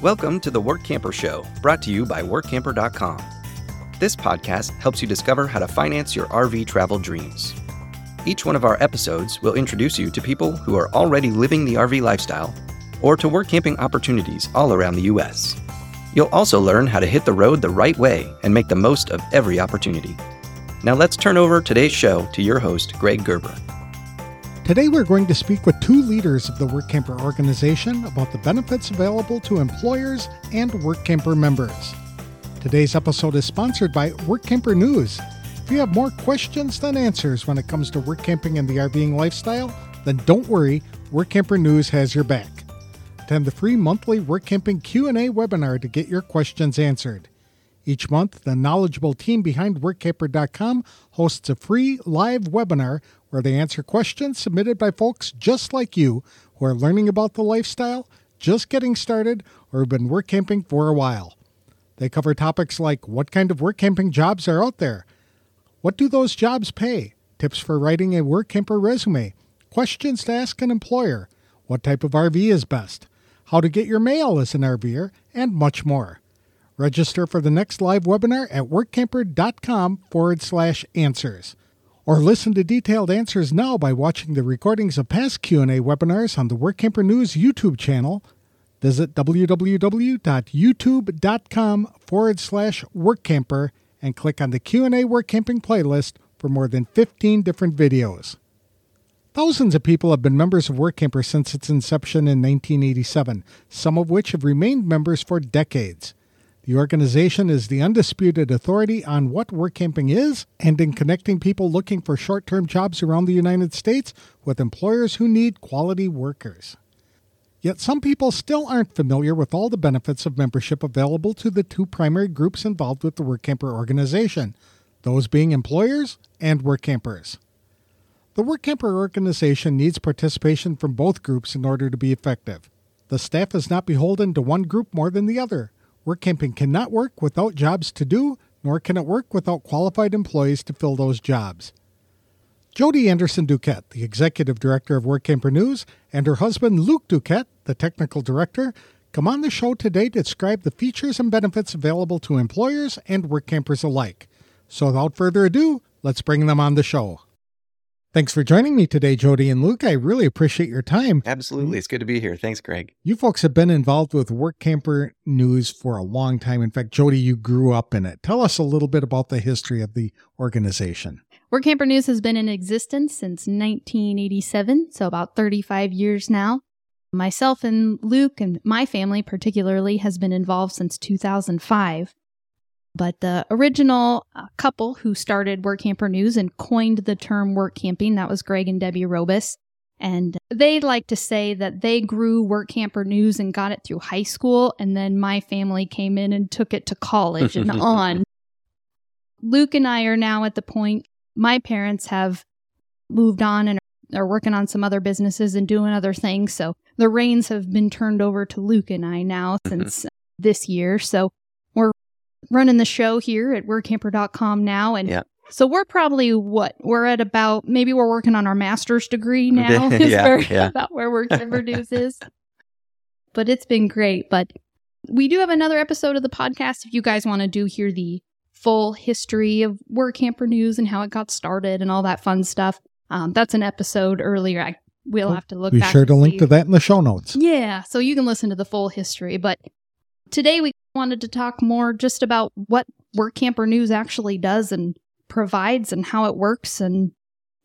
Welcome to the Workamper Show, brought to you by Workamper.com. This podcast helps you discover how to finance your RV travel dreams. Each one of our episodes will introduce you to people who are already living the RV lifestyle or to work camping opportunities all around the U.S. You'll also learn how to hit the road the right way and make the most of every opportunity. Now let's turn over today's show to your host, Greg Gerber. Today, we're going to speak with two leaders of the Workamper organization about the benefits available to employers and Workamper members. Today's episode is sponsored by Workamper News. If you have more questions than answers when it comes to work camping and the RVing lifestyle, then don't worry, Work Camper News has your back. Attend the free monthly Work Camping Q&A webinar to get your questions answered. Each month, the knowledgeable team behind Workamper.com hosts a free live webinar where they answer questions submitted by folks just like you who are learning about the lifestyle, just getting started, or have been work camping for a while. They cover topics like what kind of work camping jobs are out there, what do those jobs pay, tips for writing a work camper resume, questions to ask an employer, what type of RV is best, how to get your mail as an RVer, and much more. Register for the next live webinar at workamper.com forward slash answers. Or listen to detailed answers now by watching the recordings of past Q&A webinars on the Workamper News YouTube channel. Visit www.youtube.com forward slash workamper and click on the Q&A Workcamping playlist for more than 15 different videos. Thousands of people have been members of Workamper since its inception in 1987, some of which have remained members for decades. The organization is the undisputed authority on what work camping is and in connecting people looking for short term jobs around the United States with employers who need quality workers. Yet some people still aren't familiar with all the benefits of membership available to the two primary groups involved with the Workamper organization, those being employers and work campers. The Workamper organization needs participation from both groups in order to be effective. The staff is not beholden to one group more than the other. Work camping cannot work without jobs to do, nor can it work without qualified employees to fill those jobs. Jody Anderson Duquette, the executive director of Workamper News, and her husband Luke Duquette, the technical director, come on the show today to describe the features and benefits available to employers and work campers alike. So without further ado, let's bring them on the show. Thanks for joining me today, Jody and Luke. I really appreciate your time. Absolutely. It's good to be here. Thanks, Greg. You folks have been involved with Workamper News for a long time. In fact, Jody, you grew up in it. Tell us a little bit about the history of the organization. Work Camper News has been in existence since 1987, so about 35 years now. Myself and Luke and my family particularly has been involved since 2005. But the original uh, couple who started Workamper News and coined the term work camping, that was Greg and Debbie Robus. And they like to say that they grew Workamper News and got it through high school. And then my family came in and took it to college and on. Luke and I are now at the point, my parents have moved on and are working on some other businesses and doing other things. So the reins have been turned over to Luke and I now since this year. So running the show here at workamper.com now. And Yeah. so we're probably what? We're at about, maybe we're working on our master's degree now. is Yeah, where- yeah. About where Workamper News is. But it's been great. But we do have another episode of the podcast if you guys want to do hear the full history of Workamper News and how it got started and all that fun stuff. Um, that's an episode earlier. I we'll have to look Be back sure to link see. to that in the show notes. Yeah, so you can listen to the full history. But today we wanted to talk more just about what Workamper News actually does and provides and how it works and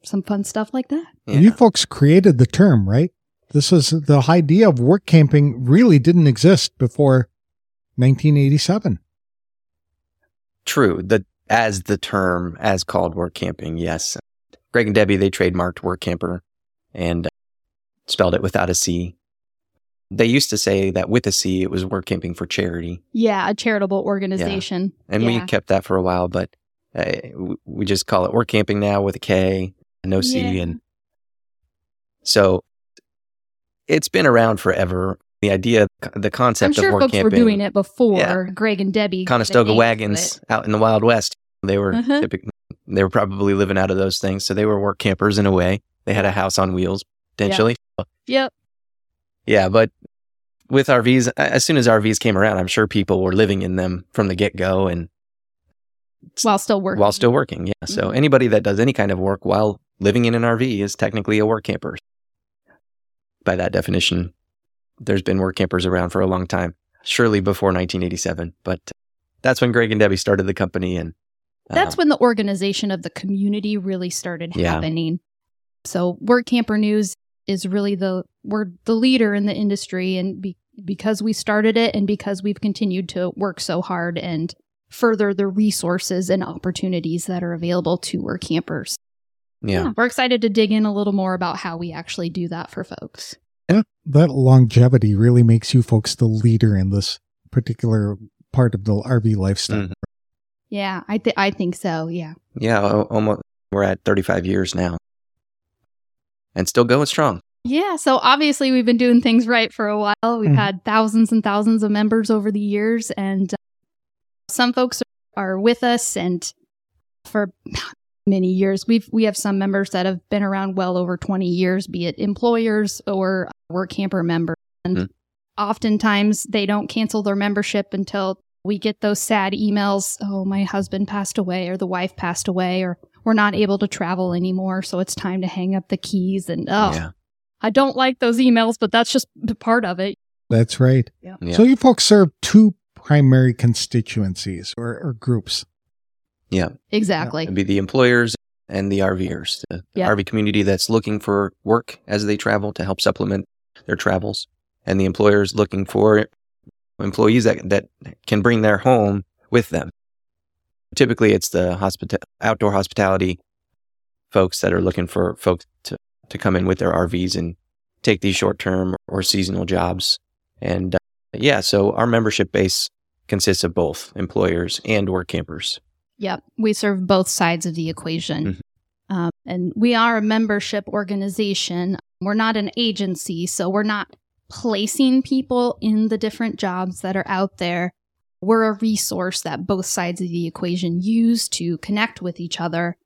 some fun stuff like that. Yeah. You folks created the term, right? This is the idea of work camping really didn't exist before 1987. True. The as the term as called work camping, yes. Greg and Debbie they trademarked work camper and uh, spelled it without a C. They used to say that with a C it was work camping for charity, Yeah, a charitable organization. and Yeah. we kept that for a while. But uh, we just call it work camping now with a K, no C, Yeah. and so it's been around forever. The idea, the concept I'm sure of work folks camping, were doing it before Yeah. Greg and Debbie. Conestoga the names of wagons out in the Wild West. They were Uh-huh. typic- they were probably living out of those things. So they were work campers in a way. They had a house on wheels potentially. Yep. Yeah, but with RVs, as soon as RVs came around, I'm sure people were living in them from the get go and while still working. while still working. Yeah. So Mhm. anybody that does any kind of work while living in an RV is technically a work camper. By that definition, there's been work campers around for a long time, surely before 1987. But that's when Greg and Debbie started the company, and That's um, when the organization of the community really started Yeah. happening. So Workamper News is really the we're the leader in the industry and be, because we started it and because we've continued to work so hard and further the resources and opportunities that are available to work campers. yeah, We're excited to dig in a little more about how we actually do that for folks. Yeah, that longevity really makes you folks the leader in this particular part of the RV lifestyle. Mhm. Yeah, I th- I think so. Yeah. yeah, almost we're at 35 years now, and still going strong. Yeah, so obviously we've been doing things right for a while. We've Mhm. had thousands and thousands of members over the years, and uh, some folks are with us and for many years. We've we have some members that have been around well over twenty years, be it employers or work camper members, and Mhm. oftentimes they don't cancel their membership until we get those sad emails. Oh, my husband passed away, or the wife passed away, or we're not able to travel anymore, so it's time to hang up the keys. And oh, Yeah, I don't like those emails, but that's just part of it. That's right. Yeah. Yeah. So you folks serve two primary constituencies or, or groups. yeah. Exactly. It'd be the employers and the RVers, the Yeah. RV community that's looking for work as they travel to help supplement their travels, and the employers looking for employees that, that can bring their home with them. Typically, it's the hospita- outdoor hospitality folks that are looking for folks to, to come in with their RVs and take these short term or seasonal jobs. And uh, yeah, so our membership base consists of both employers and work campers. Yep. We serve both sides of the equation. Mhm. Um, and we are a membership organization. We're not an agency, so we're not placing people in the different jobs that are out there. We're a resource that both sides of the equation use to connect with each other,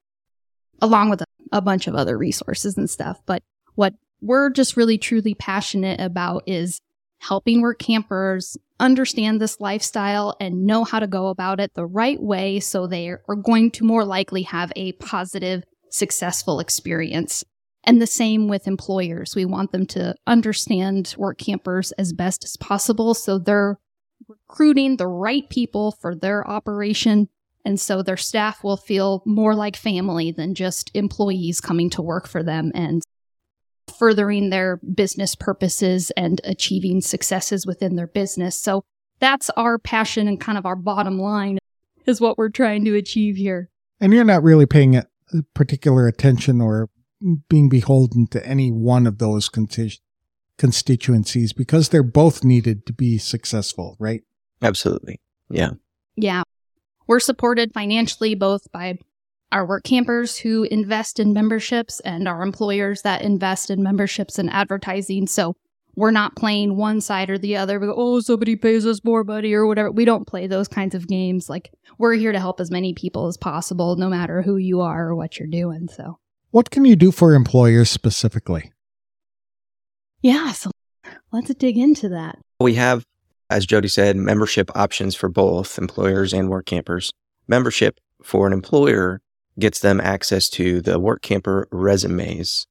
along with a, a bunch of other resources and stuff. But what we're just really truly passionate about is helping work campers understand this lifestyle and know how to go about it the right way so they are going to more likely have a positive, successful experience. And the same with employers. We want them to understand work campers as best as possible so they're recruiting the right people for their operation. And so their staff will feel more like family than just employees coming to work for them and furthering their business purposes and achieving successes within their business. So that's our passion and kind of our bottom line is what we're trying to achieve here. And you're not really paying a uh, particular attention or being beholden to any one of those consti- constituencies because they're both needed to be successful, right? Absolutely. Yeah. Yeah. We're supported financially both by our work campers who invest in memberships and our employers that invest in memberships and advertising. So we're not playing one side or the other. We go, oh, somebody pays us more money or whatever. We don't play those kinds of games. Like we're here to help as many people as possible, no matter who you are or what you're doing. So What can you do for employers specifically? yeah, so let's dig into that. We have, as Jody said, membership options for both employers and work campers. Membership for an employer gets them access to the work camper resumes,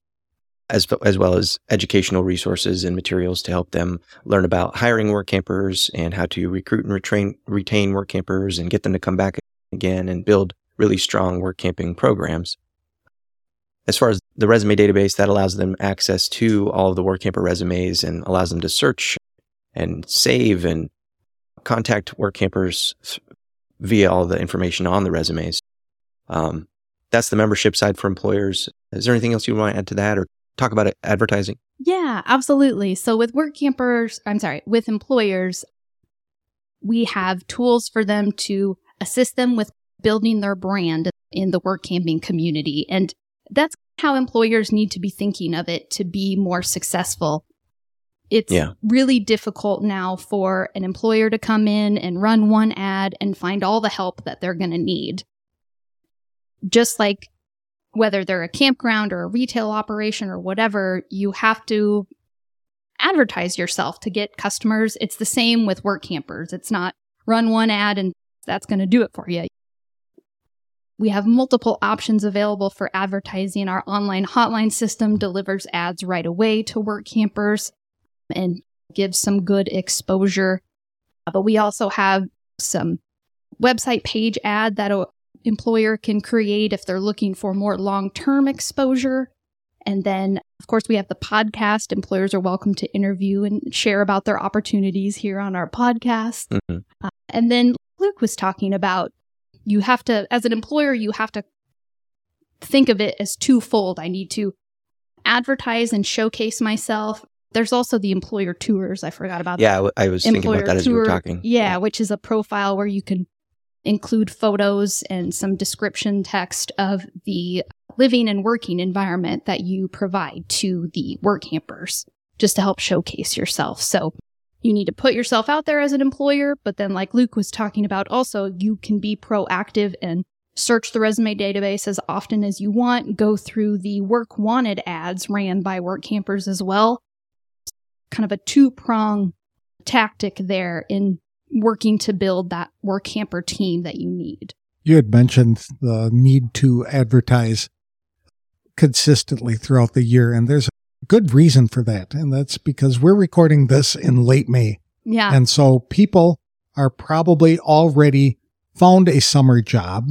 as, as well as educational resources and materials to help them learn about hiring work campers and how to recruit and retrain, retain work campers and get them to come back again and build really strong work camping programs. As far as the resume database, that allows them access to all of the work camper resumes and allows them to search and save and contact work campers via all the information on the resumes. Um, that's the membership side for employers. Is there anything else you want to add to that or talk about advertising? Yeah, absolutely. So with work campers, I'm sorry, with employers, we have tools for them to assist them with building their brand in the work camping community. And that's how employers need to be thinking of it to be more successful. It's Yeah. really difficult now for an employer to come in and run one ad and find all the help that they're going to need. Just like whether they're a campground or a retail operation or whatever, you have to advertise yourself to get customers. It's the same with work campers. It's not run one ad and that's going to do it for you. We have multiple options available for advertising. Our online hotline system delivers ads right away to work campers and gives some good exposure. But we also have some website page ad that an employer can create if they're looking for more long term exposure. And then, of course, we have the podcast. Employers are welcome to interview and share about their opportunities here on our podcast. Mm-hmm. Uh, and then Luke was talking about you have to, as an employer, you have to think of it as twofold. I need to advertise and showcase myself. There's also the employer tours. I forgot about yeah, that. I was employer thinking about that as tour, you were talking. Yeah, yeah, which is a profile where you can include photos and some description text of the living and working environment that you provide to the work campers just to help showcase yourself. So you need to put yourself out there as an employer, but then like Luke was talking about also you can be proactive and search the resume database as often as you want, go through the work wanted ads ran by work campers as well. Kind of a two prong tactic there in working to build that work camper team that you need. You had mentioned the need to advertise consistently throughout the year, and there's good reason for that. And that's because we're recording this in late May. Yeah. And so people are probably already found a summer job,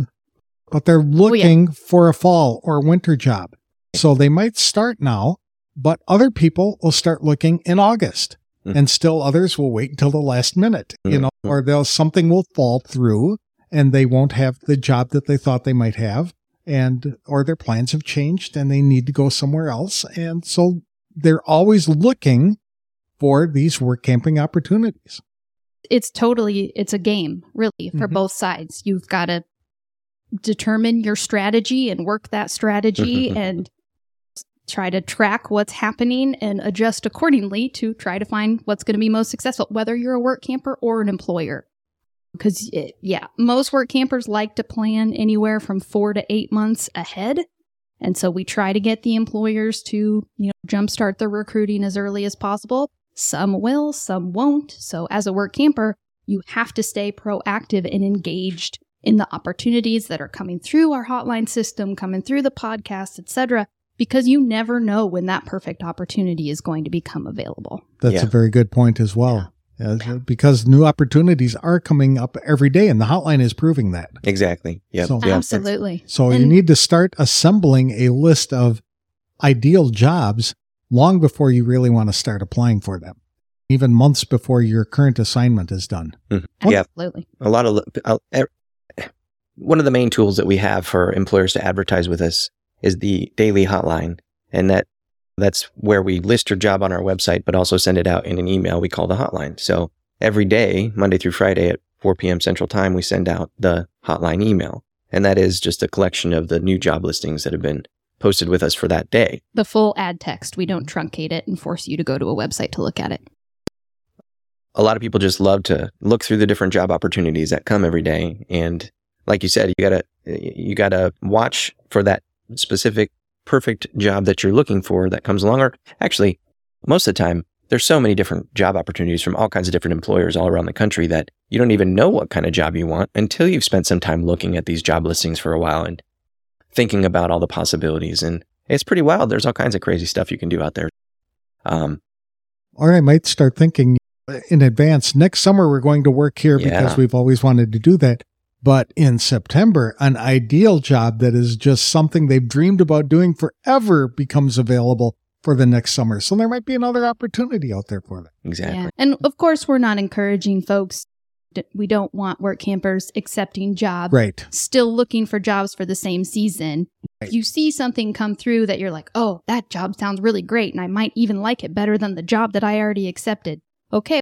but they're looking oh, yeah. for a fall or winter job. So they might start now, but other people will start looking in August. Mm-hmm. And still others will wait until the last minute, you know, or they'll something will fall through and they won't have the job that they thought they might have and or their plans have changed and they need to go somewhere else. And so they're always looking for these work camping opportunities. It's totally it's a game really for mm-hmm. both sides. You've got to determine your strategy and work that strategy and try to track what's happening and adjust accordingly to try to find what's going to be most successful whether you're a work camper or an employer because yeah, most work campers like to plan anywhere from four to eight months ahead. And so we try to get the employers to, you know, jumpstart their recruiting as early as possible. Some will, some won't. So as a work camper, you have to stay proactive and engaged in the opportunities that are coming through our hotline system, coming through the podcast, etc., because you never know when that perfect opportunity is going to become available. That's yeah. a very good point as well because new opportunities are coming up every day, and the hotline is proving that. Exactly. Yeah. So, Absolutely. So and you need to start assembling a list of ideal jobs long before you really want to start applying for them, even months before your current assignment is done. Mm-hmm. Yeah. Absolutely. A lot of uh, one of the main tools that we have for employers to advertise with us is the daily hotline, and that that's where we list your job on our website, but also send it out in an email we call the hotline. So every day, Monday through Friday at 4 p.m. Central Time, we send out the hotline email. And that is just a collection of the new job listings that have been posted with us for that day. The full ad text. We don't truncate it and force you to go to a website to look at it. A lot of people just love to look through the different job opportunities that come every day. And like you said, you gotta, you gotta watch for that specific perfect job that you're looking for that comes along. Or actually, most of the time, there's so many different job opportunities from all kinds of different employers all around the country that you don't even know what kind of job you want until you've spent some time looking at these job listings for a while and thinking about all the possibilities. And it's pretty wild. There's all kinds of crazy stuff you can do out there. Um, or I might start thinking in advance next summer, we're going to work here yeah. because we've always wanted to do that. But in September, an ideal job that is just something they've dreamed about doing forever becomes available for the next summer. So there might be another opportunity out there for them. Exactly. Yeah. And of course, we're not encouraging folks. We don't want work campers accepting jobs. Right. Still looking for jobs for the same season. Right. If you see something come through that you're like, oh, that job sounds really great, and I might even like it better than the job that I already accepted. Okay,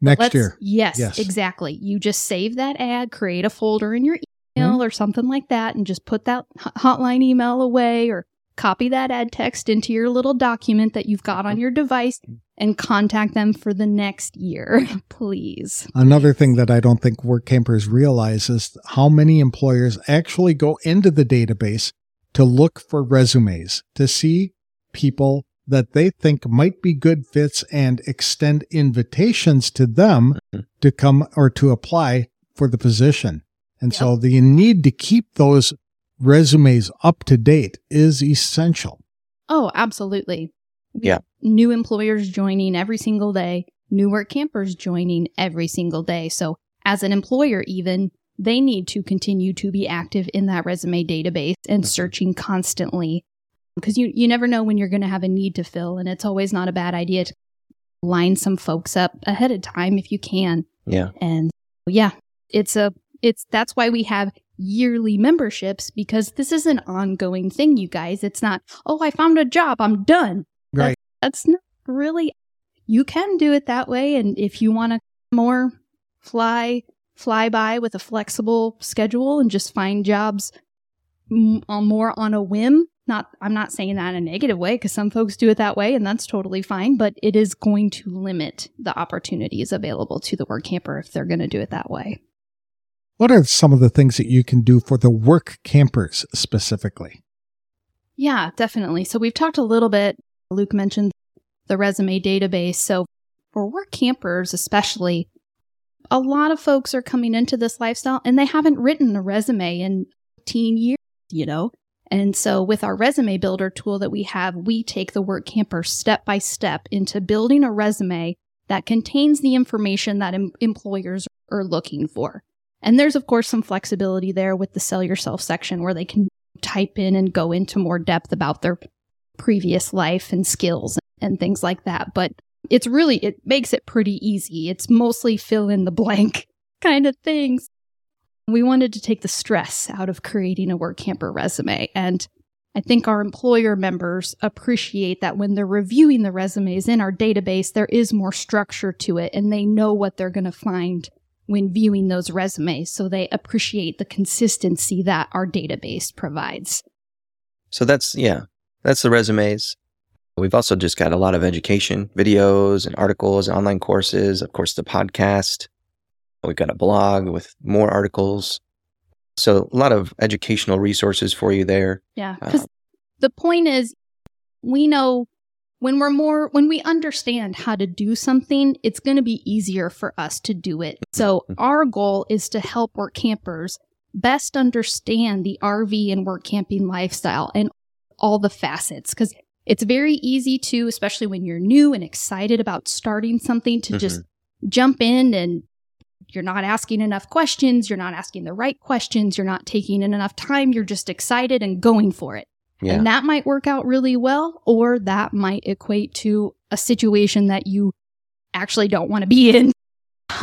next Let's, year. Yes, yes, exactly. You just save that ad, create a folder in your email mm-hmm. or something like that, and just put that hotline email away or copy that ad text into your little document that you've got on your device and contact them for the next year, please. Another thing that I don't think work campers realize is how many employers actually go into the database to look for resumes, to see people that they think might be good fits and extend invitations to them mm-hmm. to come or to apply for the position. And yep. so the need to keep those resumes up to date is essential. Oh, absolutely. Yeah. New employers joining every single day, new work campers joining every single day. So as an employer, even they need to continue to be active in that resume database and mm-hmm. searching constantly because you, you never know when you're going to have a need to fill. And it's always not a bad idea to line some folks up ahead of time if you can. Yeah. And yeah, it's a, it's, that's why we have yearly memberships because this is an ongoing thing, you guys. It's not, oh, I found a job, I'm done. Right. That's, that's not really, you can do it that way. And if you want to more fly, fly by with a flexible schedule and just find jobs m- uh, more on a whim, not i'm not saying that in a negative way because some folks do it that way and that's totally fine but it is going to limit the opportunities available to the work camper if they're going to do it that way what are some of the things that you can do for the work campers specifically? Yeah, definitely. So we've talked a little bit. Luke mentioned the resume database. So for work campers, especially, a lot of folks are coming into this lifestyle and they haven't written a resume in 15 years, you know? And so with our resume builder tool that we have, we take the work camper step by step into building a resume that contains the information that em- employers are looking for. And there's, of course, some flexibility there with the sell yourself section where they can type in and go into more depth about their previous life and skills and things like that. But it's really, it makes it pretty easy. It's mostly fill in the blank kind of things. We wanted to take the stress out of creating a work camper resume. And I think our employer members appreciate that when they're reviewing the resumes in our database, there is more structure to it and they know what they're going to find when viewing those resumes so they appreciate the consistency that our database provides. So that's, yeah, that's the resumes. We've also just got a lot of education videos and articles, and online courses, of course, the podcast. We've got a blog with more articles. So a lot of educational resources for you there. Yeah. Because uh, the point is, we know when we're more when we understand how to do something it's going to be easier for us to do it so mm-hmm. our goal is to help work campers best understand the rv and work camping lifestyle and all the facets because it's very easy to especially when you're new and excited about starting something to mm-hmm. just jump in and you're not asking enough questions you're not asking the right questions you're not taking in enough time you're just excited and going for it yeah. And that might work out really well, or that might equate to a situation that you actually don't want to be in.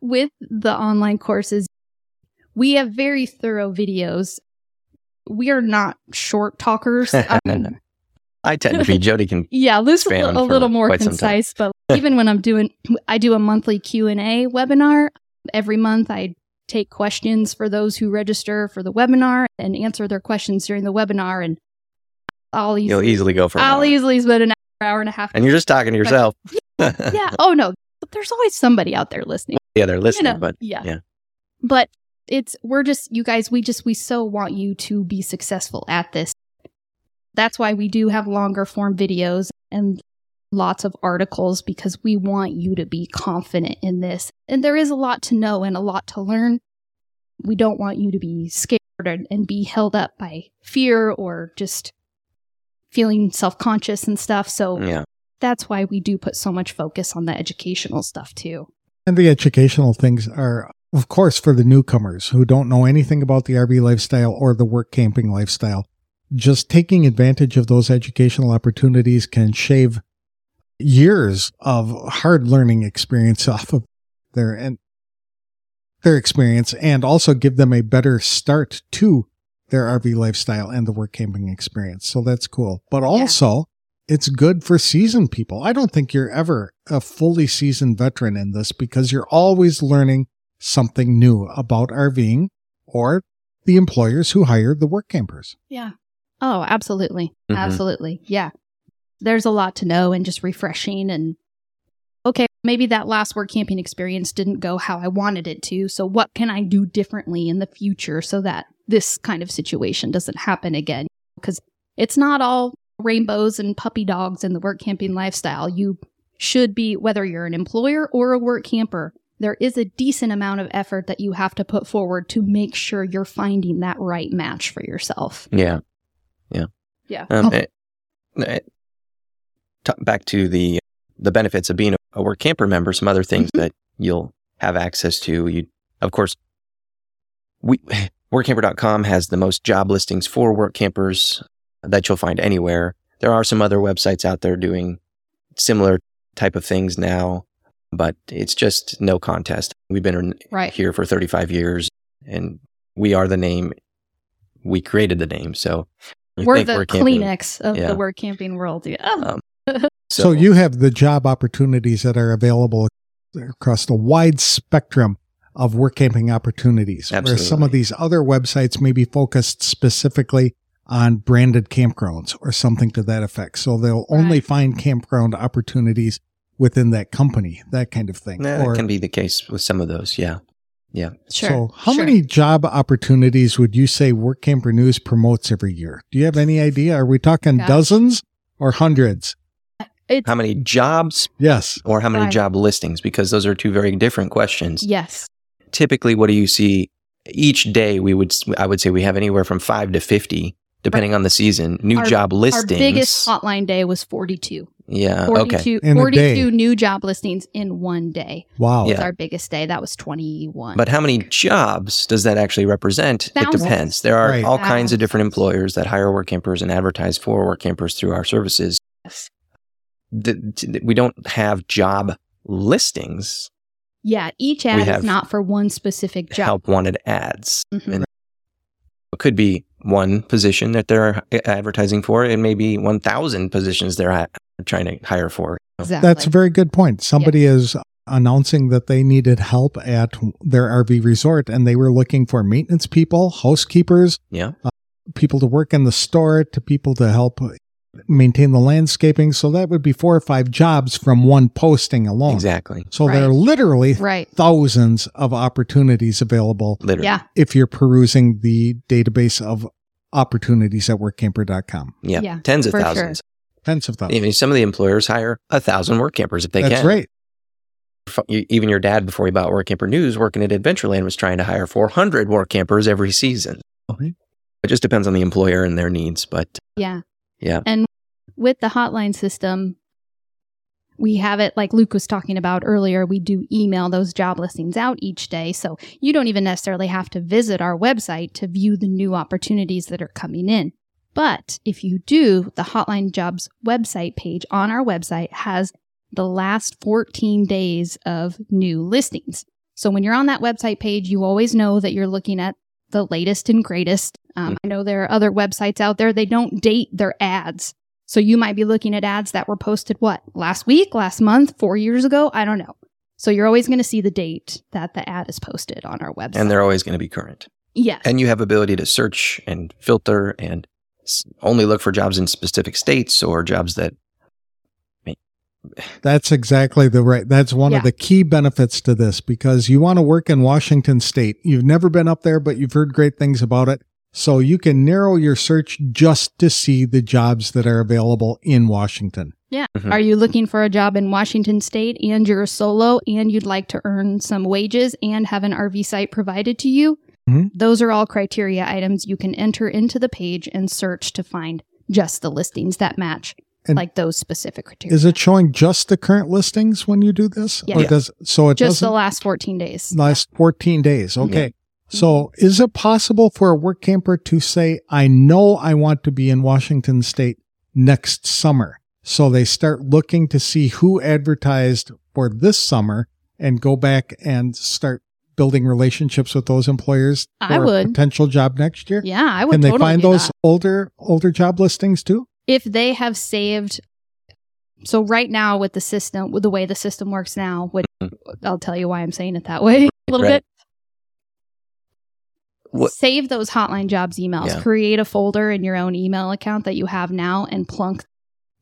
With the online courses, we have very thorough videos. We are not short talkers. Um, no, no. I tend to be. Jody can. yeah, Luke's a, a little more concise, but even when I'm doing, I do a monthly Q and A webinar every month. I take questions for those who register for the webinar and answer their questions during the webinar. And I'll easily, you'll easily go for. I'll hour. easily spend an hour, hour and a half. And you're just talking to yourself. yeah. Oh no, there's always somebody out there listening. Yeah, they're listening, you know, but yeah, yeah. But it's we're just you guys. We just we so want you to be successful at this. That's why we do have longer form videos and lots of articles because we want you to be confident in this. And there is a lot to know and a lot to learn. We don't want you to be scared and be held up by fear or just feeling self conscious and stuff. So yeah. that's why we do put so much focus on the educational stuff too. And the educational things are, of course, for the newcomers who don't know anything about the RV lifestyle or the work camping lifestyle. Just taking advantage of those educational opportunities can shave years of hard learning experience off of their and their experience and also give them a better start to their RV lifestyle and the work camping experience. So that's cool. But also, yeah. it's good for seasoned people. I don't think you're ever a fully seasoned veteran in this because you're always learning something new about RVing or the employers who hire the work campers. Yeah. Oh, absolutely. Mm-hmm. Absolutely. Yeah there's a lot to know and just refreshing and okay, maybe that last work camping experience didn't go how I wanted it to. So what can I do differently in the future so that this kind of situation doesn't happen again? Because it's not all rainbows and puppy dogs in the work camping lifestyle. You should be, whether you're an employer or a work camper, there is a decent amount of effort that you have to put forward to make sure you're finding that right match for yourself. Yeah. Yeah. Yeah. Um, Oh. eh, eh, t- back to the the benefits of being a, a work camper member. Some other things Mhm. that you'll have access to. You, of course, we workamper.com has the most job listings for work campers that you'll find anywhere. There are some other websites out there doing similar type of things now, but it's just no contest. We've been Right. here for 35 years and we are the name. We created the name. So I We're the Work Camping- Kleenex of Yeah. the work camping world. Yeah. Um, So, you have the job opportunities that are available across the wide spectrum of work camping opportunities. Where some of these other websites may be focused specifically on branded campgrounds or something to that effect. So they'll only find campground opportunities within that company, that kind of thing. Nah, that or, can be the case with some of those. Yeah. Yeah. Sure. so how sure. many job opportunities would you say Workamper News promotes every year? Do you have any idea? Are we talking Gosh. dozens or hundreds? It's How many jobs Yes. or how many Right. job listings? Because those are two very different questions. yes. Typically, what do you see each day? We would, I would say we have anywhere from five to 50, depending on the season, new Our- job listings. Our biggest hotline day was 42. Yeah. 42, In 42 new job listings in one day. Wow. was Yeah. our biggest day. That was 21. But how many jobs does that actually represent? Thousands. It depends. There are Right. all kinds of different employers that hire work campers and advertise for work campers through our services. Yes. The- t- we don't have job listings, yeah, each ad have is not for one specific job. help wanted ads. Mhm. and- It could be one position that they're advertising for. It may be 1,000 positions they're ha- trying to hire for. Exactly. That's a very good point. Somebody is announcing that they needed help at their RV resort and they were looking for maintenance people, housekeepers, Yeah. Uh, people to work in the store, to people to help maintain the landscaping. So that would be four or five jobs from one posting alone. Exactly. So there are literally right. thousands of opportunities available Literally. Yeah. if you're perusing the database of opportunities at workamper.com. Yeah. Yeah, Tens of for sure. Thousands. Tens of thousands. Even some of the employers hire a thousand work campers if they That's can. right. Even your dad, before he bought Workamper News, working at Adventureland, was trying to hire 400 work campers every season. Okay. It just depends on the employer and their needs. But Yeah. Yeah. And with the hotline system, we have it like Luke was talking about earlier. We do email those job listings out each day. So you don't even necessarily have to visit our website to view the new opportunities that are coming in. But if you do, the Hotline Jobs website page on our website has the last 14 days of new listings. So when you're on that website page, you always know that you're looking at the latest and greatest. Um, I know there are other websites out there, they don't date their ads. So you might be looking at ads that were posted, what, last week, last month, four years ago? I don't know. So you're always going to see the date that the ad is posted on our website. and they're always going to be current. yes. And you have ability to search and filter and only look for jobs in specific states or jobs that That's exactly the right. That's one Yeah. of the key benefits to this because you want to work in Washington state. You've never been up there, but you've heard great things about it. So you can narrow your search just to see the jobs that are available in Washington. Yeah. Mhm. Are you looking for a job in Washington state and you're a solo and you'd like to earn some wages and have an RV site provided to you? Mhm. Those are all criteria items you can enter into the page and search to find just the listings that match And like those specific criteria. Is it showing just the current listings when you do this? Yeah. Or does so it just the last 14 days? last 14 days. Okay. Mm-hmm. So is it possible for a work camper to say, I know I want to be in Washington state next summer? So they start looking to see who advertised for this summer and go back and start building relationships with those employers I for a would. potential job next year. Yeah, I would Can they totally find do those that. older older job listings too? if they have saved so right now with the system with the way the system works now which hmm. i'll tell you why i'm saying it that way a little Right. bit What- save those hotline jobs emails Yeah. create a folder in your own email account that you have now and plunk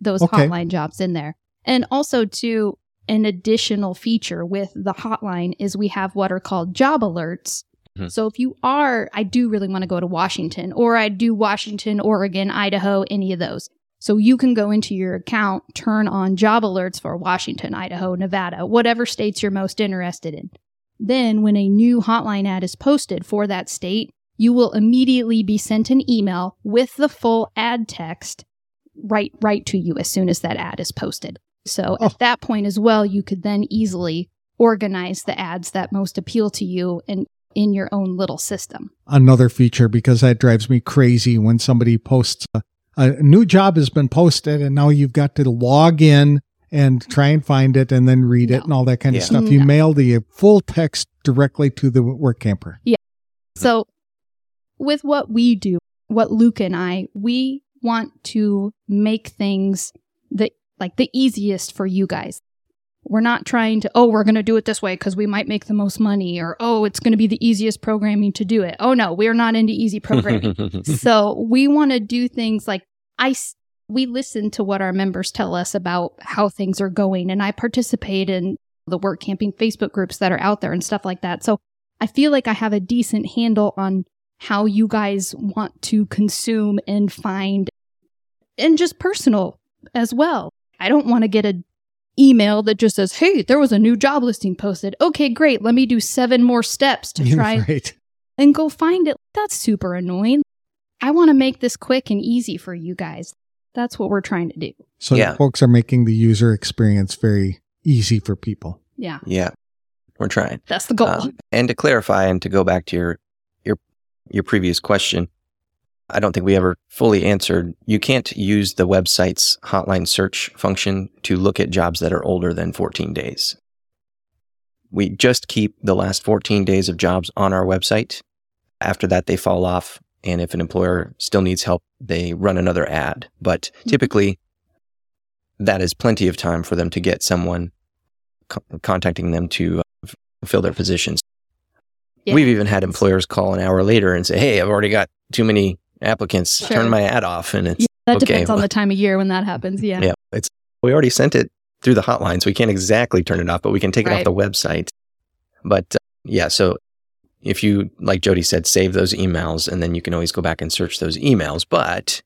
those Okay. hotline jobs in there and also to an additional feature with the hotline is we have what are called job alerts Mhm. so if you are i do really want to go to washington or i do washington oregon idaho any of those So you can go into your account, turn on job alerts for Washington, Idaho, Nevada, whatever states you're most interested in. Then, when a new hotline ad is posted for that state, you will immediately be sent an email with the full ad text right right to you as soon as that ad is posted. So Oh. at that point as well, you could then easily organize the ads that most appeal to you and in your own little system. Another feature because that drives me crazy when somebody posts a, a new job has been posted and now you've got to log in and try and find it and then read it and all that kind of Yeah. stuff. You No. mail the full text directly to the work camper. Yeah. So, with what we do, what Luke and I, we want to make things the like the easiest for you guys. We're not trying to, oh, we're going to do it this way because we might make the most money, or oh, it's going to be the easiest programming to do it. Oh no, we're not into easy programming. so we want to do things like I. We listen to what our members tell us about how things are going, and I participate in the work camping Facebook groups that are out there and stuff like that. So I feel like I have a decent handle on how you guys want to consume and find and just personal as well. I don't want to get an email that just says, "Hey, there was a new job listing posted." Okay, great. Let me do seven more steps to try right. and go find it. That's super annoying. I want to make this quick and easy for you guys. That's what we're trying to do. So Yeah. folks are making the user experience very easy for people. Yeah, yeah, we're trying. that's the goal. Um, and to clarify and to go back to your your your previous question, I don't think we ever fully answered. You can't use the website's hotline search function to look at jobs that are older than 14 days. We just keep the last 14 days of jobs on our website. After that, they fall off. And if an employer still needs help, they run another ad. But typically, that is plenty of time for them to get someone co- contacting them to uh, f- fill their positions. Yeah. We've even had employers call an hour later and say, "Hey, I've already got too many applicants. Sure. Turn my ad off." And it's Yeah, that okay, depends on the time of year when that happens. Yeah. yeah, it's we already sent it through the hotline, so we can't exactly turn it off, but we can take it off the website. But uh, yeah, so if you, like Jody said, save those emails, and then you can always go back and search those emails. But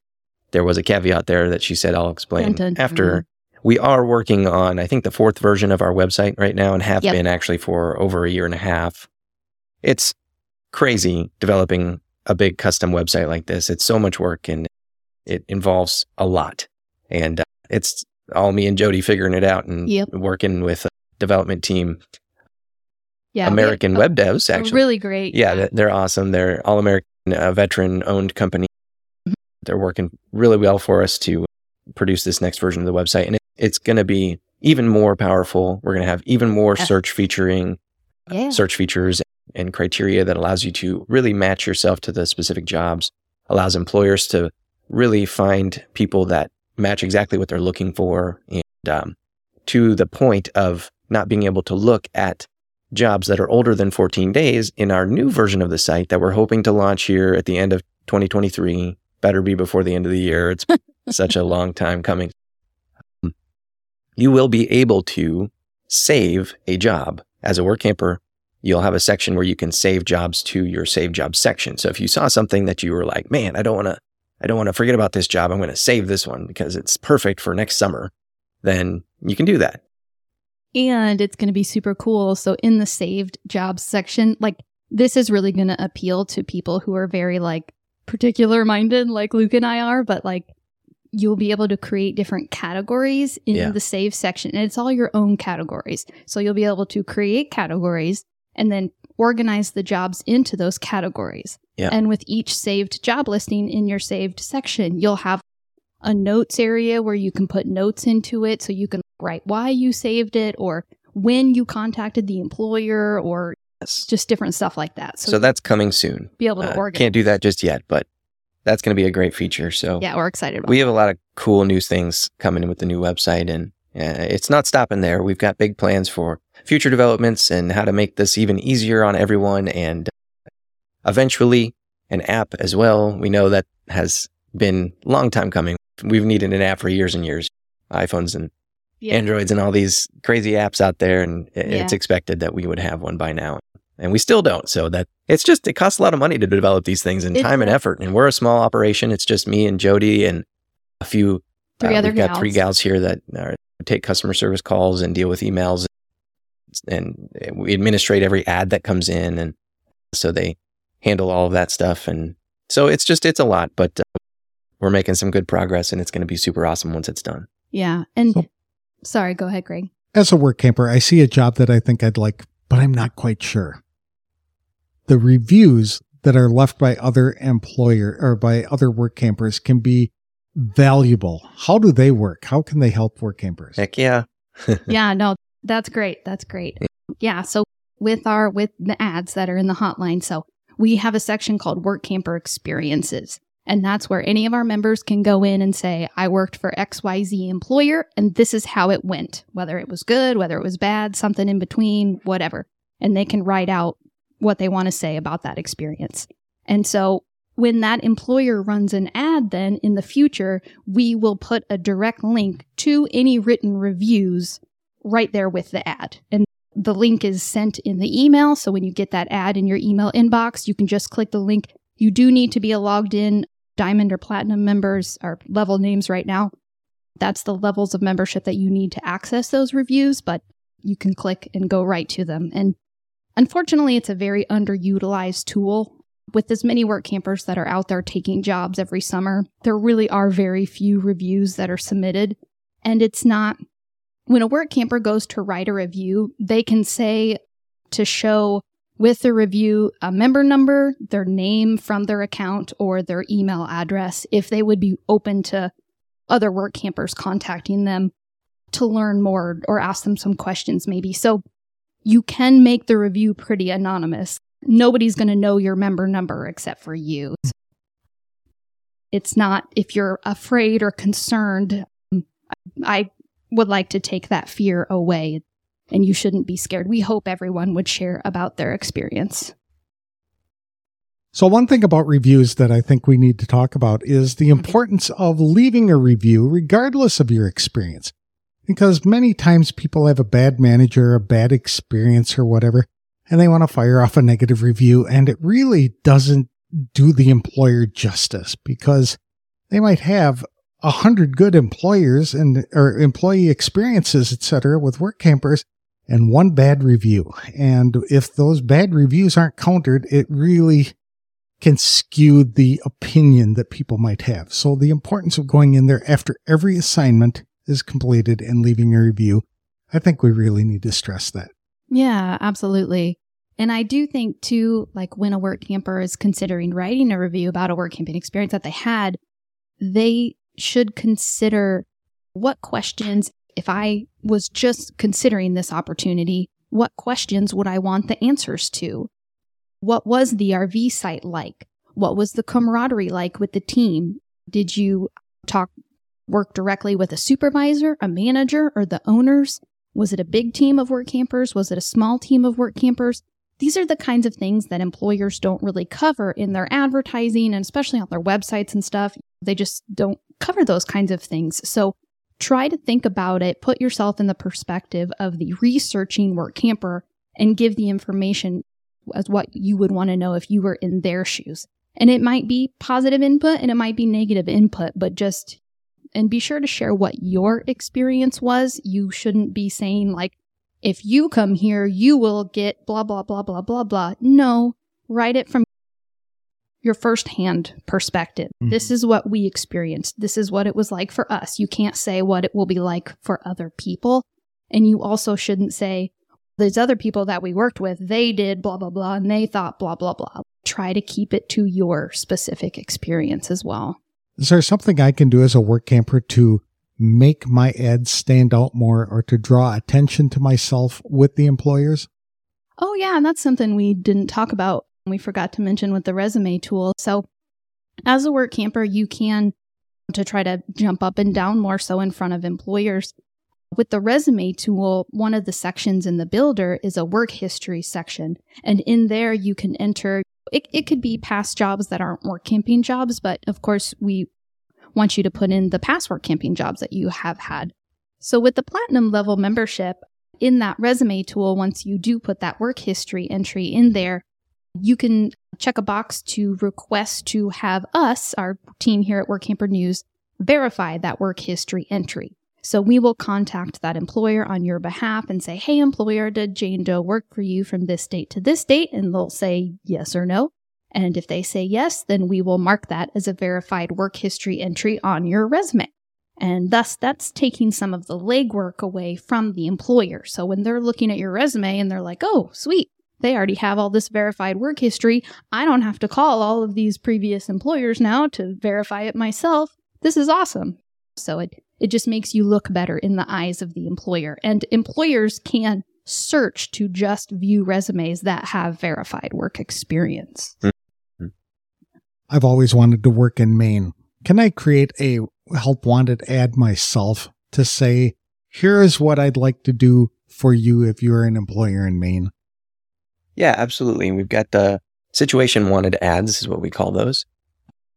there was a caveat there that she said I'll explain Dun, dun, dun. after. We are working on, I think, the fourth version of our website right now, and have Yep. been actually for over a year and a half. It's crazy developing a big custom website like this. It's so much work, and it involves a lot. And uh, it's all me and Jody figuring it out and Yep. working with a development team, Yeah. we- American uh, web devs, actually. Really great. Yeah, they- they're awesome. They're all American, uh, veteran owned company. Mm-hmm. They're working really well for us to produce this next version of the website. And it, it's going to be even more powerful. We're going to have even more Yeah. search featuring, Yeah. search features and criteria that allows you to really match yourself to the specific jobs, allows employers to really find people that match exactly what they're looking for. And um, to the point of not being able to look at jobs that are older than 14 days in our new version of the site that we're hoping to launch here at the end of 2023. Better be before the end of the year. It's such a long time coming. Um, You will be able to save a job as a work camper. You'll have a section where you can save jobs to your save jobs section. So if you saw something that you were like, man, I don't want to, I don't want to forget about this job. I'm going to save this one because it's perfect for next summer. Then you can do that. and it's going to be super cool. So in the saved jobs section, like this is really going to appeal to people who are very like particular minded, like Luke and I are, but like you'll be able to create different categories in Yeah. the save section and it's all your own categories. So you'll be able to create categories and then organize the jobs into those categories. Yeah. And with each saved job listing in your saved section, you'll have a notes area where you can put notes into it so you can write why you saved it or when you contacted the employer or Yes. just different stuff like that. So, So that's coming soon. be able to Uh, organize. can't do that just yet, but that's going to be a great feature. So Yeah, we're excited about we have a lot of cool new things coming with the new website, and uh, it's not stopping there. We've got big plans for future developments and how to make this even easier on everyone, and eventually an app as well. We know that has been a long time coming. We've needed an app for years and years. iPhones and Yeah. Androids and all these crazy apps out there, and it's Yeah. expected that we would have one by now. And we still don't. So that it's just it costs a lot of money to develop these things and It time and effort. And we're a small operation. It's just me and Jody and a few Three Uh, other we've got gals. three gals here that are, take customer service calls and deal with emails, and we administrate every ad that comes in, and so they handle all of that stuff. And so it's just it's a lot, but uh, we're making some good progress, and it's going to be super awesome once it's done. Yeah. And So- sorry, go ahead, Greg. As a work camper, I see a job that I think I'd like, but I'm not quite sure. The reviews that are left by other employer or by other workampers can be valuable. How do they work? How can they help workampers? Heck yeah, yeah, no, that's great. That's great. Yeah. So with our with the ads that are in the hotline, so we have a section called Workamper Experiences. And that's where any of our members can go in and say, I worked for XYZ employer and this is how it went, whether it was good, whether it was bad, something in between, whatever. And they can write out what they want to say about that experience. And so when that employer runs an ad, then in the future, we will put a direct link to any written reviews right there with the ad. And the link is sent in the email. So when you get that ad in your email inbox, you can just click the link. You do need to be a logged in diamond or platinum members are level names right now. That's the levels of membership that you need to access those reviews, but you can click and go right to them. And unfortunately, it's a very underutilized tool. With as many workampers that are out there taking jobs every summer, there really are very few reviews that are submitted. And it's not, when a workamper goes to write a review, they can say to show with the review a member number, their name from their account, or their email address if they would be open to other workampers contacting them to learn more or ask them some questions, maybe. So you can make the review pretty anonymous. Nobody's going to know your member number except for you. It's not, if you're afraid or concerned, I would like to take that fear away and you shouldn't be scared. We hope everyone would share about their experience. So, one thing about reviews that I think we need to talk about is the importance of leaving a review regardless of your experience. Because many times people have a bad manager, a bad experience, or whatever, and they want to fire off a negative review, and it really doesn't do the employer justice because they might have a hundred good employers and or employee experiences, etc., with workampers, and one bad review. And if those bad reviews aren't countered, it really can skew the opinion that people might have. So the importance of going in there after every assignment is completed and leaving a review, I think we really need to stress that. Yeah, absolutely. And I do think too, like when a workamper is considering writing a review about a workamping experience that they had, they should consider what questions, if I was just considering this opportunity, what questions would I want the answers to? What was the RV site like? What was the camaraderie like with the team? Did you talk, work directly with a supervisor, a manager, or the owners? Was it a big team of workampers? Was it a small team of workampers? These are the kinds of things that employers don't really cover in their advertising and especially on their websites and stuff. They just don't cover those kinds of things. So try to think about it, put yourself in the perspective of the researching workamper and give the information as what you would want to know if you were in their shoes. And it might be positive input and it might be negative input, but just, and be sure to share what your experience was. You shouldn't be saying like, if you come here, you will get blah, blah, blah, blah, blah, blah. No, write it from your firsthand perspective. Mhm. This is what we experienced. This is what it was like for us. You can't say what it will be like for other people. And you also shouldn't say, these other people that we worked with, they did blah, blah, blah, and they thought blah, blah, blah. Try to keep it to your specific experience as well. Is there something I can do as a workamper to make my ads stand out more or to draw attention to myself with the employers? Oh, yeah. And that's something we didn't talk about. We forgot to mention with the resume tool. So, as a workamper, you can to try to jump up and down more so in front of employers. With the resume tool, one of the sections in the builder is a work history section. And in there, you can enter, it, it could be past jobs that aren't workamping jobs, but of course, we want you to put in the past workamping jobs that you have had. So with the platinum level membership, in that resume tool, once you do put that work history entry in there, you can check a box to request to have us, our team here at Workamper News, verify that work history entry. So we will contact that employer on your behalf and say, Hey, employer, did Jane Doe work for you from this date to this date? And they'll say yes or no. And if they say yes, then we will mark that as a verified work history entry on your resume. And thus, that's taking some of the legwork away from the employer. So when they're looking at your resume and they're like, oh, sweet, they already have all this verified work history. I don't have to call all of these previous employers now to verify it myself. This is awesome. So it, it just makes you look better in the eyes of the employer. And employers can search to just view resumes that have verified work experience. Mm-hmm. I've always wanted to work in Maine. Can I create a help wanted ad myself to say, here is what I'd like to do for you if you're an employer in Maine? Yeah, absolutely. We've got the situation wanted ads, is what we call those.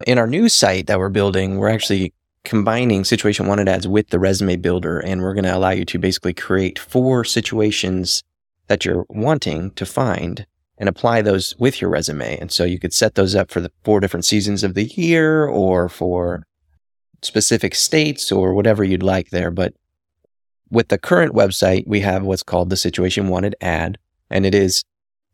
In our new site that we're building, we're actually combining situation wanted ads with the resume builder, and we're going to allow you to basically create four situations that you're wanting to find and apply those with your resume. And so you could set those up for the four different seasons of the year or for specific states or whatever you'd like there. But with the current website, we have what's called the situation wanted ad. And it is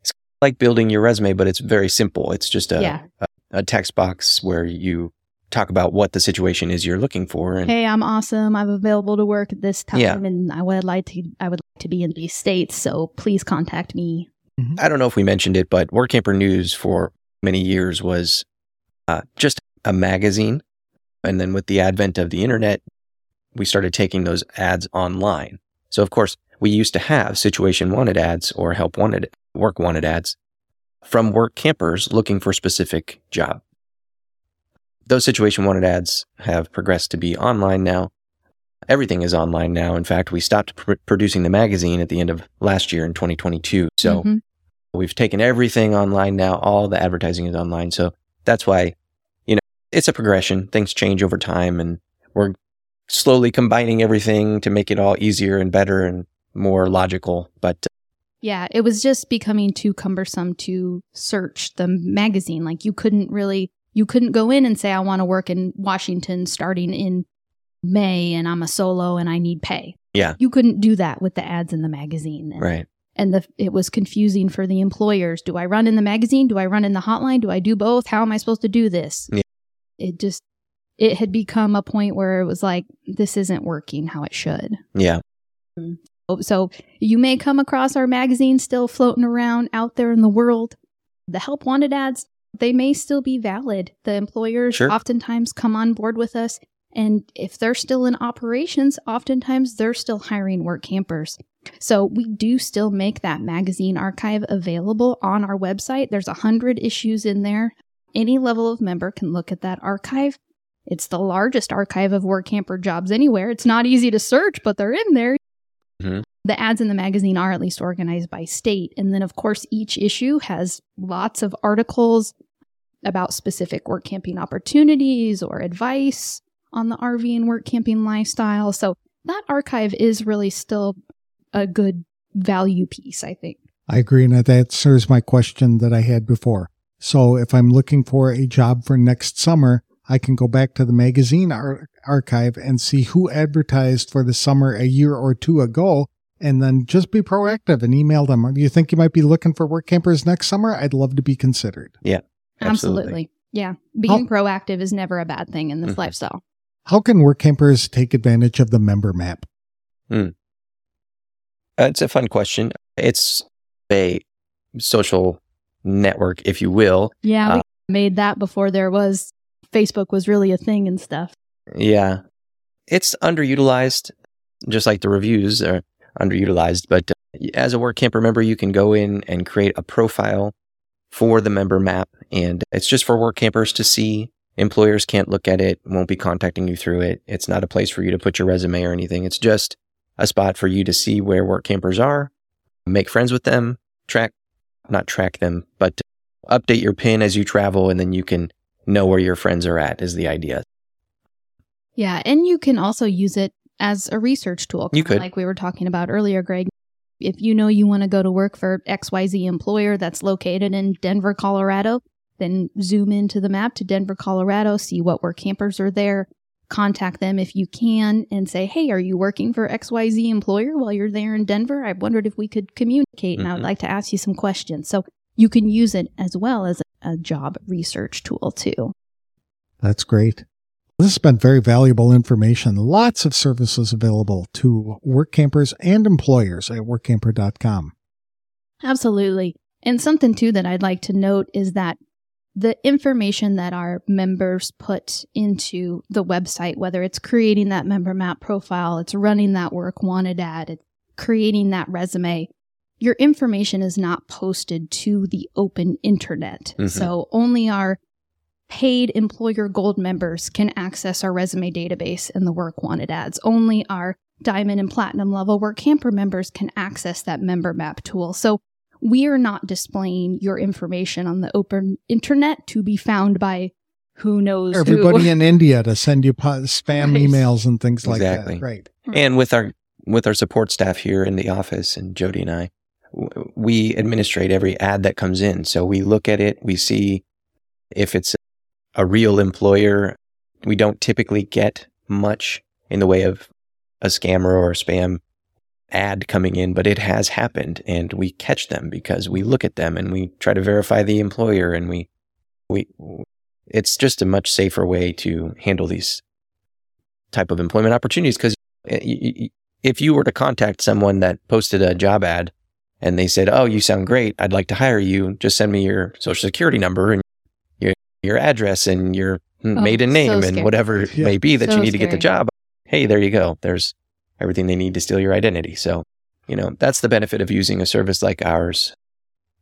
it's like building your resume, but it's very simple. It's just a, yeah. a, a, text box where you talk about what the situation is you're looking for. And, hey, I'm awesome. I'm available to work at this time yeah. and I would like to I would like to be in these states. So please contact me. Mm-hmm. I don't know if we mentioned it, but Workamper News for many years was uh, just a magazine and then with the advent of the internet, we started taking those ads online. So of course, we used to have situation wanted ads or help wanted, work wanted ads from workampers looking for specific job. Those situation wanted ads have progressed to be online now. Everything is online now. In fact, we stopped pr- producing the magazine at the end of last year in 2022. So mm-hmm. we've taken everything online now. All the advertising is online. So that's why you know, it's a progression. Things change over time and we're slowly combining everything to make it all easier and better and more logical. But uh, yeah, it was just becoming too cumbersome to search the magazine. Like you couldn't really, you couldn't go in and say, I want to work in Washington starting in May and I'm a solo and I need pay. Yeah. You couldn't do that with the ads in the magazine. And, right. And the, it was confusing for the employers. Do I run in the magazine? Do I run in the hotline? Do I do both? How am I supposed to do this? Yeah it just it had become a point where it was like this isn't working how it should. Yeah. Mm. So you may come across our magazine still floating around out there in the world. The help wanted ads, they may still be valid. The employers sure. oftentimes come on board with us and if they're still in operations, oftentimes they're still hiring workampers. So we do still make that magazine archive available on our website. There's a hundred issues in there any level of member can look at that archive. It's the largest archive of workamper jobs anywhere. It's not easy to search, but they're in there. Mm-hmm. The ads in the magazine are at least organized by state. And then, of course, each issue has lots of articles about specific workamping opportunities or advice on the RV and workamping lifestyle. So that archive is really still a good value piece, I think. I agree. And that answers my question that I had before. So if I'm looking for a job for next summer, I can go back to the magazine ar- archive and see who advertised for the summer a year or two ago and then just be proactive and email them. Do you think you might be looking for workampers next summer? I'd love to be considered. Yeah. Absolutely. absolutely. Yeah. Being How, proactive is never a bad thing in this mm-hmm. lifestyle. How can workampers take advantage of the member map? Hmm. Uh, it's a fun question. It's a social network, if you will. Yeah, we uh, made that before there was Facebook was really a thing and stuff. Yeah. It's underutilized, just like the reviews are underutilized. But uh, as a workamper member, you can go in and create a profile for the member map. And it's just for workampers to see. Employers can't look at it, won't be contacting you through it. It's not a place for you to put your resume or anything. It's just a spot for you to see where workampers are, make friends with them, track not track them, but update your pin as you travel and then you can know where your friends are at is the idea. Yeah, and you can also use it as a research tool. You could. Like we were talking about earlier, Greg. If you know you want to go to work for XYZ employer that's located in Denver, Colorado, then zoom into the map to Denver, Colorado, see what workampers are there, contact them if you can and say, Hey, are you working for XYZ employer while you're there in Denver? I wondered if we could communicate and I would Mhm. like to ask you some questions. So you can use it as well as a job research tool too. That's great. This has been very valuable information. Lots of services available to workampers and employers at workamper.com. Absolutely. And something too that I'd like to note is that the information that our members put into the website, whether it's creating that member map profile, it's running that work wanted ad, it's creating that resume, your information is not posted to the open internet. Mhm. So only our paid employer gold members can access our resume database and the work wanted ads. Only our diamond and platinum level workamper members can access that member map tool. So we are not displaying your information on the open internet to be found by who knows Everybody who. in India to send you po- spam Right. emails and things like Exactly. that. Right. Hmm. And with our with our support staff here in the office, and Jody and I, we administrate every ad that comes in. So we look at it, we see if it's a real employer. We don't typically get much in the way of a scammer or a spam ad coming in, but it has happened, and we catch them because we look at them and we try to verify the employer, and we we. It's just a much safer way to handle these type of employment opportunities because eh, if you were to contact someone that posted a job ad and they said, "Oh, you sound great. I'd like to hire you. Just send me your social security number and your your address and your oh, maiden so name and whatever it Yeah. may be that So you need to get the job." Hey, there you go. There's everything they need to steal your identity. So, you know, that's the benefit of using a service like ours.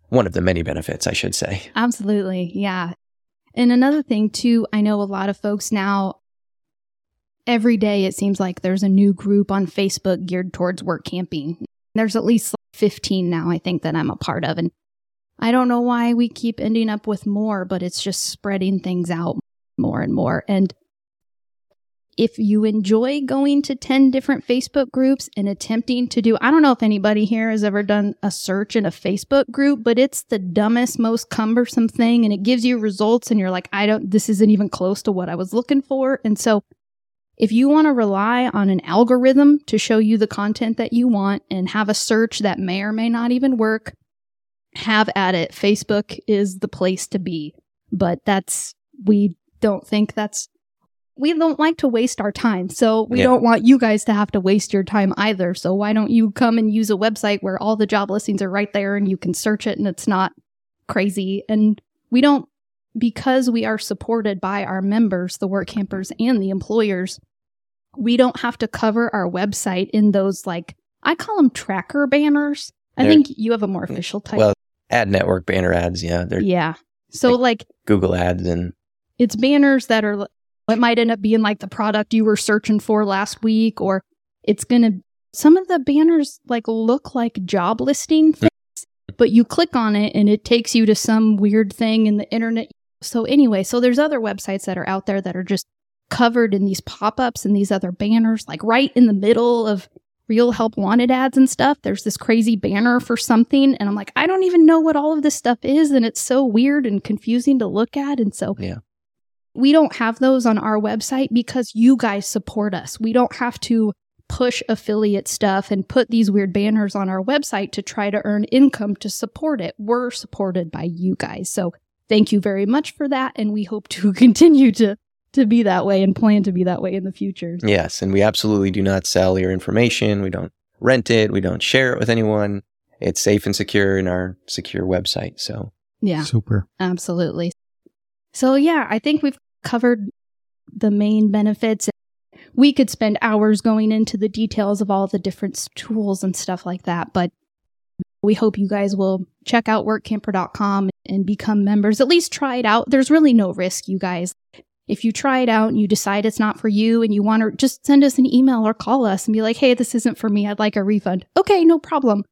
One of the many benefits, I should say. Absolutely. Yeah. And another thing, too, I know a lot of folks now, every day it seems like there's a new group on Facebook geared towards workamping. There's at least like 15 now, I think, that I'm a part of. And I don't know why we keep ending up with more, but it's just spreading things out more and more. And if you enjoy going to 10 different Facebook groups and attempting to do, I don't know if anybody here has ever done a search in a Facebook group, but it's the dumbest, most cumbersome thing. And it gives you results and you're like, I don't, this isn't even close to what I was looking for. And so if you want to rely on an algorithm to show you the content that you want and have a search that may or may not even work, have at it. Facebook is the place to be. But that's, we don't think that's we don't like to waste our time. So we Yeah. don't want you guys to have to waste your time either. So why don't you come and use a website where all the job listings are right there and you can search it and it's not crazy. And we don't, because we are supported by our members, the workampers and the employers, we don't have to cover our website in those like, I call them tracker banners. I They're- think you have a more official type. Well, ad network banner ads, yeah, they're yeah. So like Google ads and it's banners that are it might end up being like the product you were searching for last week or it's going to some of the banners like look like job listing mm-hmm. things but you click on it and it takes you to some weird thing in the internet so anyway so there's other websites that are out there that are just covered in these pop-ups and these other banners like right in the middle of real help wanted ads and stuff there's this crazy banner for something and i'm like i don't even know what all of this stuff is and it's so weird and confusing to look at and so Yeah. we don't have those on our website because you guys support us. We don't have to push affiliate stuff and put these weird banners on our website to try to earn income to support it. We're supported by you guys. So thank you very much for that and we hope to continue to to be that way and plan to be that way in the future Yes, and we absolutely do not sell your information. We don't rent it. We don't share it with anyone. It's safe and secure in our secure website. So, yeah Super. Absolutely. So, yeah, I think we've covered the main benefits. We could spend hours going into the details of all the different tools and stuff like that, but we hope you guys will check out workamper.com and become members. At least try it out. There's really no risk, you guys. If you try it out and you decide it's not for you and you want to just send us an email or call us and be like, hey, this isn't for me. I'd like a refund. Okay, no problem.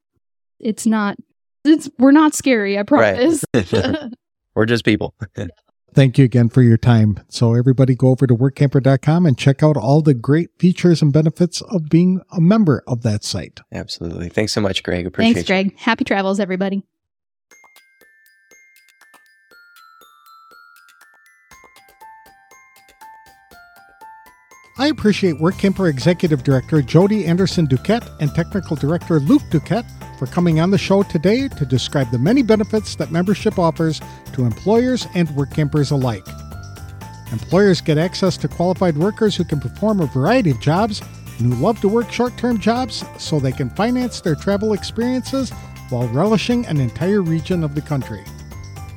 It's not, it's, we're not scary, I promise. Right. we're just people. Thank you again for your time. So, everybody go over to workamper.com and check out all the great features and benefits of being a member of that site. Absolutely. Thanks so much, Greg. Appreciate it. Thanks, you. Greg. Happy travels, everybody. I appreciate Workamper Executive Director Jody Anderson Duquette and Technical Director Luke Duquette for coming on the show today to describe the many benefits that membership offers to employers and Workampers alike. Employers get access to qualified workers who can perform a variety of jobs and who love to work short term jobs so they can finance their travel experiences while relishing an entire region of the country.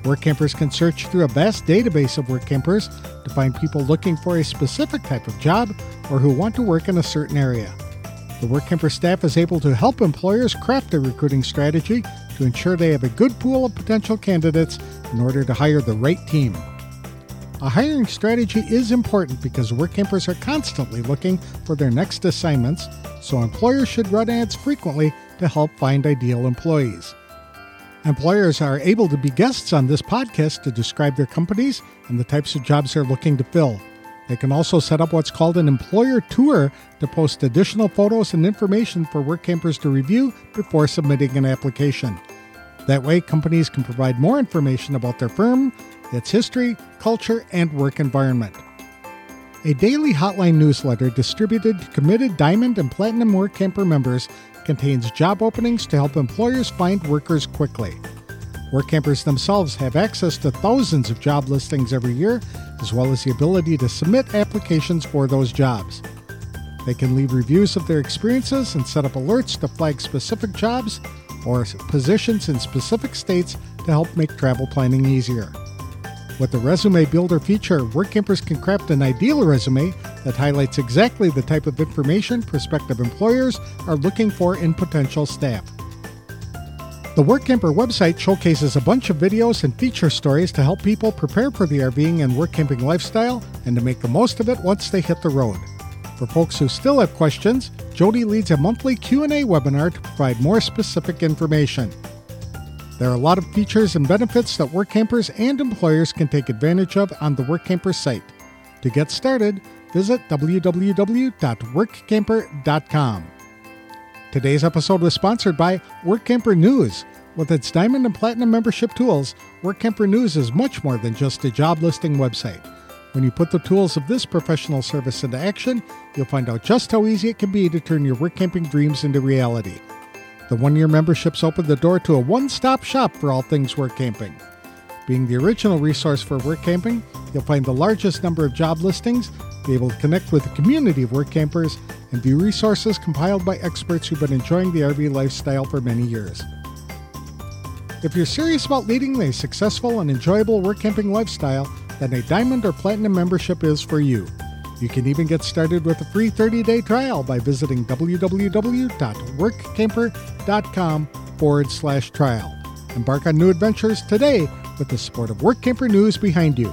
Workampers can search through a vast database of workampers to find people looking for a specific type of job or who want to work in a certain area. The Workamper staff is able to help employers craft a recruiting strategy to ensure they have a good pool of potential candidates in order to hire the right team. A hiring strategy is important because workampers are constantly looking for their next assignments, so employers should run ads frequently to help find ideal employees. Employers are able to be guests on this podcast to describe their companies and the types of jobs they're looking to fill. They can also set up what's called an employer tour to post additional photos and information for workampers to review before submitting an application. That way, companies can provide more information about their firm, its history, culture, and work environment. A daily hotline newsletter distributed to committed Diamond and Platinum Workamper members contains job openings to help employers find workers quickly. Workampers themselves have access to thousands of job listings every year, as well as the ability to submit applications for those jobs. They can leave reviews of their experiences and set up alerts to flag specific jobs or positions in specific states to help make travel planning easier. With the Resume Builder feature, workampers can craft an ideal resume that highlights exactly the type of information prospective employers are looking for in potential staff. The Workamper website showcases a bunch of videos and feature stories to help people prepare for the RVing and workamping lifestyle and to make the most of it once they hit the road. For folks who still have questions, Jody leads a monthly Q&A webinar to provide more specific information. There are a lot of features and benefits that workampers and employers can take advantage of on the Workamper site. To get started, visit www.workamper.com. Today's episode was sponsored by Workamper News. With its Diamond and Platinum membership tools, Workamper News is much more than just a job listing website. When you put the tools of this professional service into action, you'll find out just how easy it can be to turn your workamping dreams into reality. The one year memberships open the door to a one stop shop for all things workamping. Being the original resource for workamping, you'll find the largest number of job listings, be able to connect with a community of workampers, and view resources compiled by experts who've been enjoying the RV lifestyle for many years. If you're serious about leading a successful and enjoyable workamping lifestyle, then a Diamond or Platinum membership is for you. You can even get started with a free 30 day trial by visiting www.workamper.com forward slash trial. Embark on new adventures today with the support of Workamper News behind you.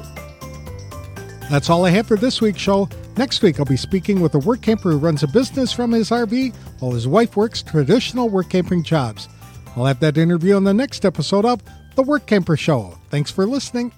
That's all I have for this week's show. Next week, I'll be speaking with a workamper who runs a business from his RV while his wife works traditional workamping jobs. I'll have that interview on the next episode of The Workamper Show. Thanks for listening.